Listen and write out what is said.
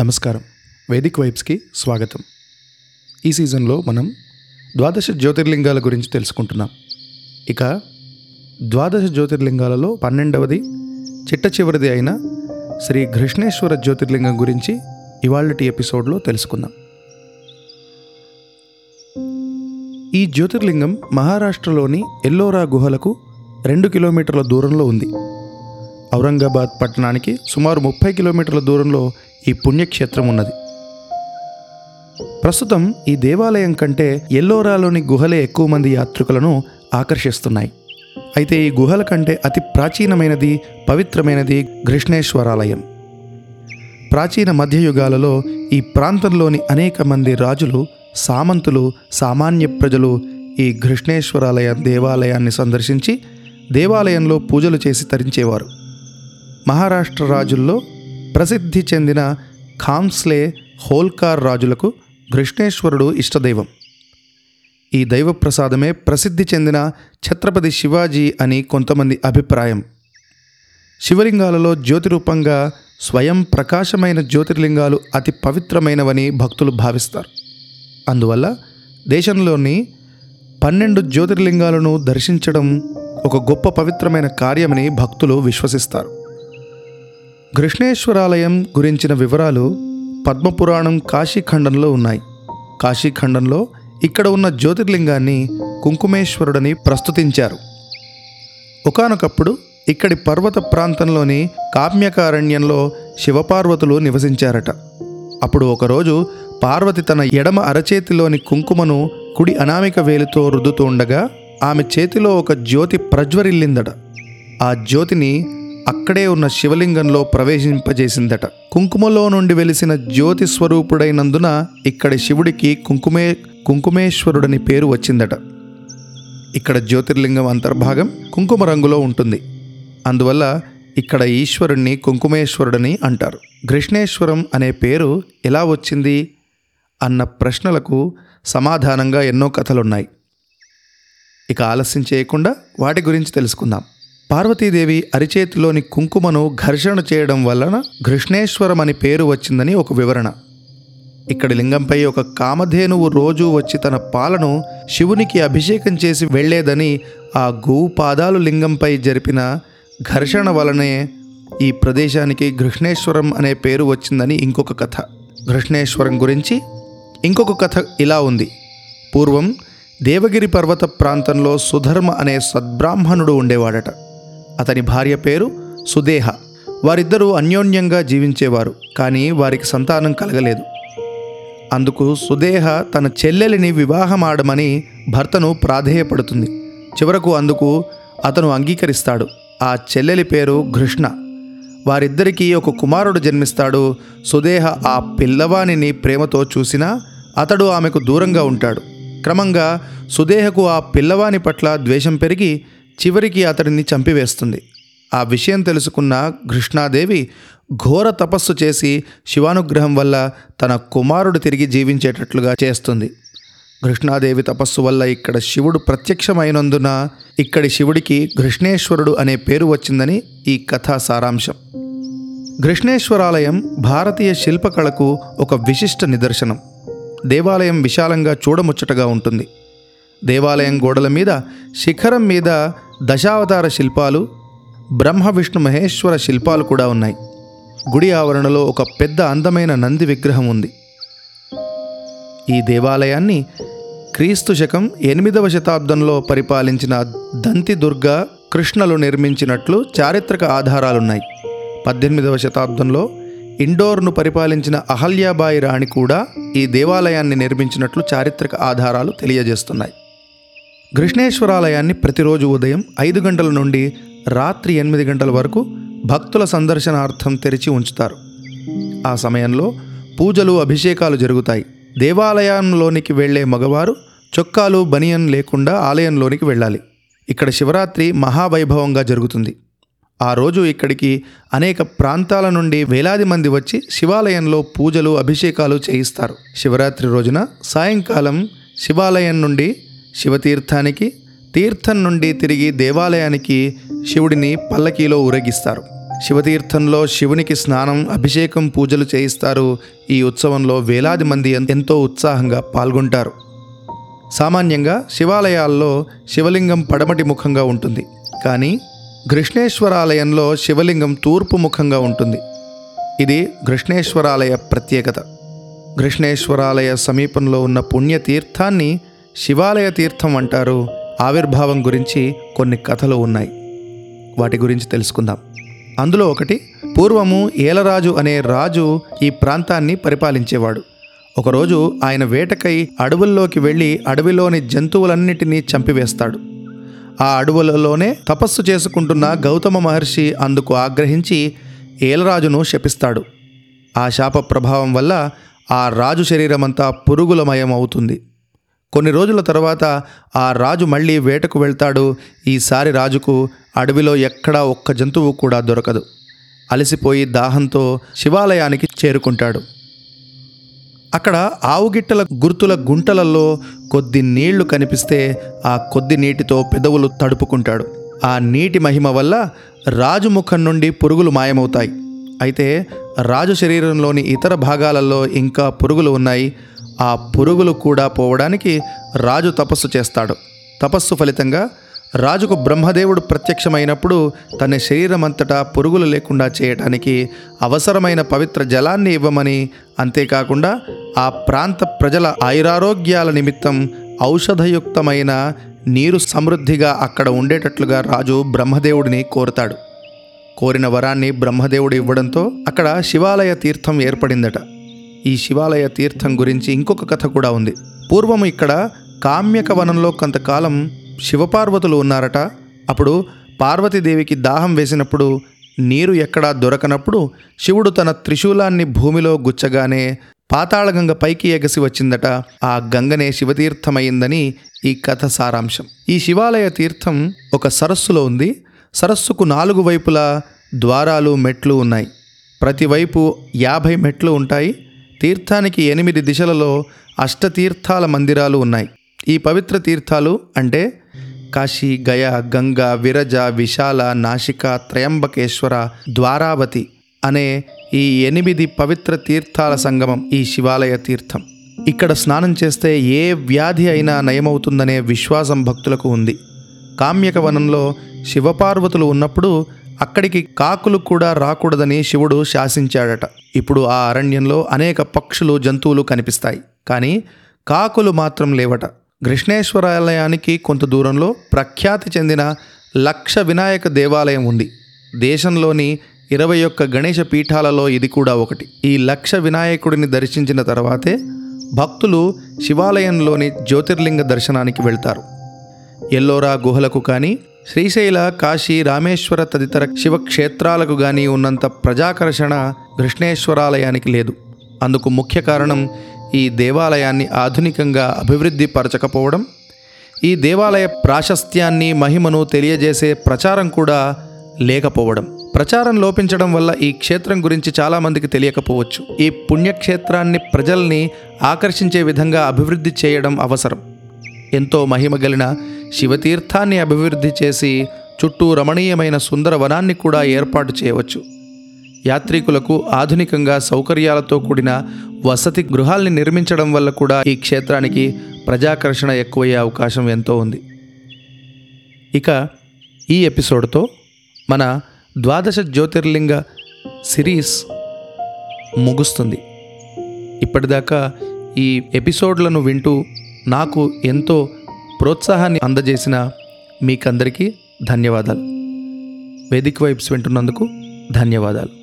నమస్కారం. వేదిక్ వైబ్స్కి స్వాగతం. ఈ సీజన్లో మనం ద్వాదశ జ్యోతిర్లింగాల గురించి తెలుసుకుంటున్నాం. ఇక ద్వాదశ జ్యోతిర్లింగాలలో పన్నెండవది చిట్ట చివరిది అయిన శ్రీ కృష్ణేశ్వర జ్యోతిర్లింగం గురించి ఇవాళటి ఎపిసోడ్లో తెలుసుకుందాం. ఈ జ్యోతిర్లింగం మహారాష్ట్రలోని ఎల్లోరా గుహలకు రెండు కిలోమీటర్ల దూరంలో ఉంది. ఔరంగాబాద్ పట్టణానికి సుమారు ముప్పై కిలోమీటర్ల దూరంలో ఈ పుణ్యక్షేత్రం ఉన్నది. ప్రస్తుతం ఈ దేవాలయం కంటే ఎల్లోరాలోని గుహలే ఎక్కువ మంది యాత్రికులను ఆకర్షిస్తున్నాయి. అయితే ఈ గుహల కంటే అతి ప్రాచీనమైనది పవిత్రమైనది కృష్ణేశ్వరాలయం. ప్రాచీన మధ్యయుగాలలో ఈ ప్రాంతంలోని అనేక మంది రాజులు సామంతులు సామాన్య ప్రజలు ఈ కృష్ణేశ్వరాలయ దేవాలయాన్ని సందర్శించి దేవాలయంలో పూజలు చేసి తరించేవారు. మహారాష్ట్ర రాజుల్లో ప్రసిద్ధి చెందిన ఖాంస్లే హోల్కార్ రాజులకు కృష్ణేశ్వరుడు ఇష్టదైవం. ఈ దైవ ప్రసాదమే ప్రసిద్ధి చెందిన ఛత్రపతి శివాజీ అని కొంతమంది అభిప్రాయం. శివలింగాలలో జ్యోతి రూపంగా స్వయం ప్రకాశమైన జ్యోతిర్లింగాలు అతి పవిత్రమైనవని భక్తులు భావిస్తారు. అందువల్ల దేశంలోని పన్నెండు జ్యోతిర్లింగాలను దర్శించడం ఒక గొప్ప పవిత్రమైన కార్యమని భక్తులు విశ్వసిస్తారు. కృష్ణేశ్వరాలయం గురించిన వివరాలు పద్మపురాణం కాశీఖండంలో ఉన్నాయి. కాశీఖండంలో ఇక్కడ ఉన్న జ్యోతిర్లింగాన్ని కుంకుమేశ్వరుడని ప్రస్తుతించారు. ఒకానొకప్పుడు ఇక్కడి పర్వత ప్రాంతంలోని కామ్యకారణ్యంలో శివపార్వతులు నివసించారట. అప్పుడు ఒకరోజు పార్వతి తన ఎడమ అరచేతిలోని కుంకుమను కుడి అనామిక వేలితో రుద్దుతూ ఉండగా ఆమె చేతిలో ఒక జ్యోతి ప్రజ్వరిల్లిందట. ఆ జ్యోతిని అక్కడే ఉన్న శివలింగంలో ప్రవేశింపజేసిందట. కుంకుమలో నుండి వెలిసిన జ్యోతి స్వరూపుడైనందున ఇక్కడి శివుడికి కుంకుమే కుంకుమేశ్వరుడని పేరు వచ్చిందట. ఇక్కడ జ్యోతిర్లింగం అంతర్భాగం కుంకుమ రంగులో ఉంటుంది. అందువల్ల ఇక్కడ ఈశ్వరుణ్ణి కుంకుమేశ్వరుడని అంటారు. కృష్ణేశ్వరం అనే పేరు ఎలా వచ్చింది? అన్న ప్రశ్నలకు సమాధానంగా ఎన్నో కథలున్నాయి. ఇక ఆలస్యం చేయకుండా వాటి గురించి తెలుసుకుందాం. పార్వతీదేవి అరిచేతిలోని కుంకుమను ఘర్షణ చేయడం వలన కృష్ణేశ్వరం అని పేరు వచ్చిందని ఒక వివరణ. ఇక్కడి లింగంపై ఒక కామధేనువు రోజు వచ్చి తన పాలను శివునికి అభిషేకం చేసి వెళ్ళేదని ఆ గోవు పాదాలు లింగంపై జరిపిన ఘర్షణ వలనే ఈ ప్రదేశానికి కృష్ణేశ్వరం అనే పేరు వచ్చిందని ఇంకొక కథ. కృష్ణేశ్వరం గురించి ఇంకొక కథ ఇలా ఉంది. పూర్వం దేవగిరి పర్వత ప్రాంతంలో సుధర్మ అనే సద్బ్రాహ్మణుడు ఉండేవాడట. అతని భార్య పేరు సుదేహ. వారిద్దరూ అన్యోన్యంగా జీవించేవారు కానీ వారికి సంతానం కలగలేదు. అందుకు సుదేహ తన చెల్లెలిని వివాహమాడమని భర్తను ప్రాధేయపడుతుంది. చివరకు అందుకు అతను అంగీకరిస్తాడు. ఆ చెల్లెలి పేరు కృష్ణ. వారిద్దరికీ ఒక కుమారుడు జన్మిస్తాడు. సుదేహ ఆ పిల్లవానిని ప్రేమతో చూసినా అతడు ఆమెకు దూరంగా ఉంటాడు. క్రమంగా సుదేహకు ఆ పిల్లవాని పట్ల ద్వేషం పెరిగి చివరికి అతడిని చంపివేస్తుంది. ఆ విషయం తెలుసుకున్న కృష్ణాదేవి ఘోర తపస్సు చేసి శివానుగ్రహం వల్ల తన కుమారుడు తిరిగి జీవించేటట్లుగా చేస్తుంది. కృష్ణాదేవి తపస్సు వల్ల ఇక్కడ శివుడు ప్రత్యక్షమైనందున ఇక్కడి శివుడికి కృష్ణేశ్వరుడు అనే పేరు వచ్చిందని ఈ కథా సారాంశం. కృష్ణేశ్వరాలయం భారతీయ శిల్పకళకు ఒక విశిష్ట నిదర్శనం. దేవాలయం విశాలంగా చూడముచ్చటగా ఉంటుంది. దేవాలయం గోడల మీద శిఖరం మీద దశావతార శిల్పాలు బ్రహ్మ విష్ణు మహేశ్వర శిల్పాలు కూడా ఉన్నాయి. గుడి ఆవరణలో ఒక పెద్ద అందమైన నంది విగ్రహం ఉంది. ఈ దేవాలయాన్ని క్రీస్తు శకం ఎనిమిదవ శతాబ్దంలో పరిపాలించిన దంతి దుర్గ కృష్ణలు నిర్మించినట్లు చారిత్రక ఆధారాలున్నాయి. పద్దెనిమిదవ శతాబ్దంలో ఇండోర్ను పరిపాలించిన అహల్యాబాయి రాణి కూడా ఈ దేవాలయాన్ని నిర్మించినట్లు చారిత్రక ఆధారాలు తెలియజేస్తున్నాయి. కృష్ణేశ్వరాలయాన్ని ప్రతిరోజు ఉదయం ఐదు గంటల నుండి రాత్రి ఎనిమిది గంటల వరకు భక్తుల సందర్శనార్థం తెరిచి ఉంచుతారు. ఆ సమయంలో పూజలు అభిషేకాలు జరుగుతాయి. దేవాలయంలోనికి వెళ్ళే మగవారు చొక్కాలు బనియన్ లేకుండా ఆలయంలోనికి వెళ్ళాలి. ఇక్కడ శివరాత్రి మహావైభవంగా జరుగుతుంది. ఆ రోజు ఇక్కడికి అనేక ప్రాంతాల నుండి వేలాది మంది వచ్చి శివాలయంలో పూజలు అభిషేకాలు చేయిస్తారు. శివరాత్రి రోజున సాయంకాలం శివాలయం నుండి శివతీర్థానికి తీర్థం నుండి తిరిగి దేవాలయానికి శివుడిని పల్లకీలో ఊరేగిస్తారు. శివతీర్థంలో శివునికి స్నానం అభిషేకం పూజలు చేయిస్తారు. ఈ ఉత్సవంలో వేలాది మంది ఎంతో ఉత్సాహంగా పాల్గొంటారు. సామాన్యంగా శివాలయాల్లో శివలింగం పడమటి ముఖంగా ఉంటుంది. కానీ కృష్ణేశ్వరాలయంలో శివలింగం తూర్పు ముఖంగా ఉంటుంది. ఇది కృష్ణేశ్వరాలయ ప్రత్యేకత. కృష్ణేశ్వరాలయ సమీపంలో ఉన్న పుణ్యతీర్థాన్ని శివాలయ తీర్థం అంటారు. ఆవిర్భావం గురించి కొన్ని కథలు ఉన్నాయి. వాటి గురించి తెలుసుకుందాం. అందులో ఒకటి పూర్వము ఏలరాజు అనే రాజు ఈ ప్రాంతాన్ని పరిపాలించేవాడు. ఒకరోజు ఆయన వేటకై అడవుల్లోకి వెళ్ళి అడవిలోని జంతువులన్నిటినీ చంపివేస్తాడు. ఆ అడవులలోనే తపస్సు చేసుకుంటున్న గౌతమ మహర్షి అందుకు ఆగ్రహించి ఏలరాజును శపిస్తాడు. ఆ శాప ప్రభావం వల్ల ఆ రాజు శరీరమంతా పురుగులమయం అవుతుంది కొన్ని రోజుల తర్వాత ఆ రాజు మళ్ళీ వేటకు వెళ్తాడు. ఈసారి రాజుకు అడవిలో ఎక్కడా ఒక్క జంతువు కూడా దొరకదు. అలసిపోయి దాహంతో శివాలయానికి చేరుకుంటాడు. అక్కడ ఆవుగిట్టల గుర్తుల గుంటలలో కొద్ది నీళ్ళు కనిపిస్తే ఆ కొద్ది నీటితో పెదవులు తడుపుకుంటాడు. ఆ నీటి మహిమ వల్ల రాజు ముఖం నుండి పురుగులు మాయమవుతాయి. అయితే రాజు శరీరంలోని ఇతర భాగాలలో ఇంకా పురుగులు ఉన్నాయి. ఆ పురుగులు కూడా పోవడానికి రాజు తపస్సు చేస్తాడు. తపస్సు ఫలితంగా రాజుకు బ్రహ్మదేవుడు ప్రత్యక్షమైనప్పుడు తన శరీరమంతటా పురుగులు లేకుండా చేయటానికి అవసరమైన పవిత్ర జలాన్ని ఇవ్వమని అంతేకాకుండా ఆ ప్రాంత ప్రజల ఐరారోగ్యాల నిమిత్తం ఔషధయుక్తమైన నీరు సమృద్ధిగా అక్కడ ఉండేటట్లుగా రాజు బ్రహ్మదేవుడిని కోరుతాడు. కోరిన వరాన్ని బ్రహ్మదేవుడు ఇవ్వడంతో అక్కడ శివాలయ తీర్థం ఏర్పడిందట. ఈ శివాలయ తీర్థం గురించి ఇంకొక కథ కూడా ఉంది. పూర్వం ఇక్కడ కామ్యక వనంలో కొంతకాలం శివపార్వతులు ఉన్నారట. అప్పుడు పార్వతీదేవికి దాహం వేసినప్పుడు నీరు ఎక్కడా దొరకనప్పుడు శివుడు తన త్రిశూలాన్ని భూమిలో గుచ్చగానే పాతాళగంగ పైకి ఎగసి వచ్చిందట. ఆ గంగనే శివతీర్థమైందని ఈ కథ సారాంశం. ఈ శివాలయ తీర్థం ఒక సరస్సులో ఉంది. సరస్సుకు నాలుగు వైపులా ద్వారాలు మెట్లు ఉన్నాయి. ప్రతివైపు యాభై మెట్లు ఉంటాయి. తీర్థానికి ఎనిమిది దిశలలో అష్టతీర్థాల మందిరాలు ఉన్నాయి. ఈ పవిత్ర తీర్థాలు అంటే కాశీ గయ గంగ విరజ విశాల నాసిక త్రయంబకేశ్వర ద్వారావతి అనే ఈ ఎనిమిది పవిత్ర తీర్థాల సంగమం ఈ శివాలయ తీర్థం. ఇక్కడ స్నానం చేస్తే ఏ వ్యాధి అయినా నయమవుతుందనే విశ్వాసం భక్తులకు ఉంది. కామ్యక వనంలో శివపార్వతులు ఉన్నప్పుడు అక్కడికి కాకులు కూడా రాకూడదని శివుడు శాసించాడట. ఇప్పుడు ఆ అరణ్యంలో అనేక పక్షులు జంతువులు కనిపిస్తాయి. కానీ కాకులు మాత్రం లేవట. కృష్ణేశ్వరాలయానికి కొంత దూరంలో ప్రఖ్యాతి చెందిన లక్ష వినాయక దేవాలయం ఉంది. దేశంలోని ఇరవై ఒక్క గణేష పీఠాలలో ఇది కూడా ఒకటి. ఈ లక్ష వినాయకుడిని దర్శించిన తర్వాతే భక్తులు శివాలయంలోని జ్యోతిర్లింగ దర్శనానికి వెళ్తారు. ఎల్లోరా గుహలకు కానీ శ్రీశైల కాశీ రామేశ్వర తదితర శివక్షేత్రాలకు కానీ ఉన్నంత ప్రజాకర్షణ కృష్ణేశ్వరాలయానికి లేదు. అందుకు ముఖ్య కారణం ఈ దేవాలయాన్ని ఆధునికంగా అభివృద్ధి పరచకపోవడం. ఈ దేవాలయ ప్రాశస్త్యాన్ని మహిమను తెలియజేసే ప్రచారం కూడా లేకపోవడం. ప్రచారం లోపించడం వల్ల ఈ క్షేత్రం గురించి చాలామందికి తెలియకపోవచ్చు. ఈ పుణ్యక్షేత్రాన్ని ప్రజల్ని ఆకర్షించే విధంగా అభివృద్ధి చేయడం అవసరం. ఎంతో మహిమగలిన శివతీర్థాన్ని అభివృద్ధి చేసి చుట్టూ రమణీయమైన సుందర వనాన్ని కూడా ఏర్పాటు చేయవచ్చు. యాత్రికులకు ఆధునికంగా సౌకర్యాలతో కూడిన వసతి గృహాల్ని నిర్మించడం వల్ల కూడా ఈ క్షేత్రానికి ప్రజాకర్షణ ఎక్కువయ్యే అవకాశం ఎంతో ఉంది. ఇక ఈ ఎపిసోడ్తో మన ద్వాదశ జ్యోతిర్లింగ సిరీస్ ముగుస్తుంది. ఇప్పటిదాకా ఈ ఎపిసోడ్లను వింటూ నాకు ఎంతో ప్రోత్సాహాన్ని అందజేసిన మీకందరికీ ధన్యవాదాలు. వేదిక వైబ్స్ వింటున్నందుకు ధన్యవాదాలు.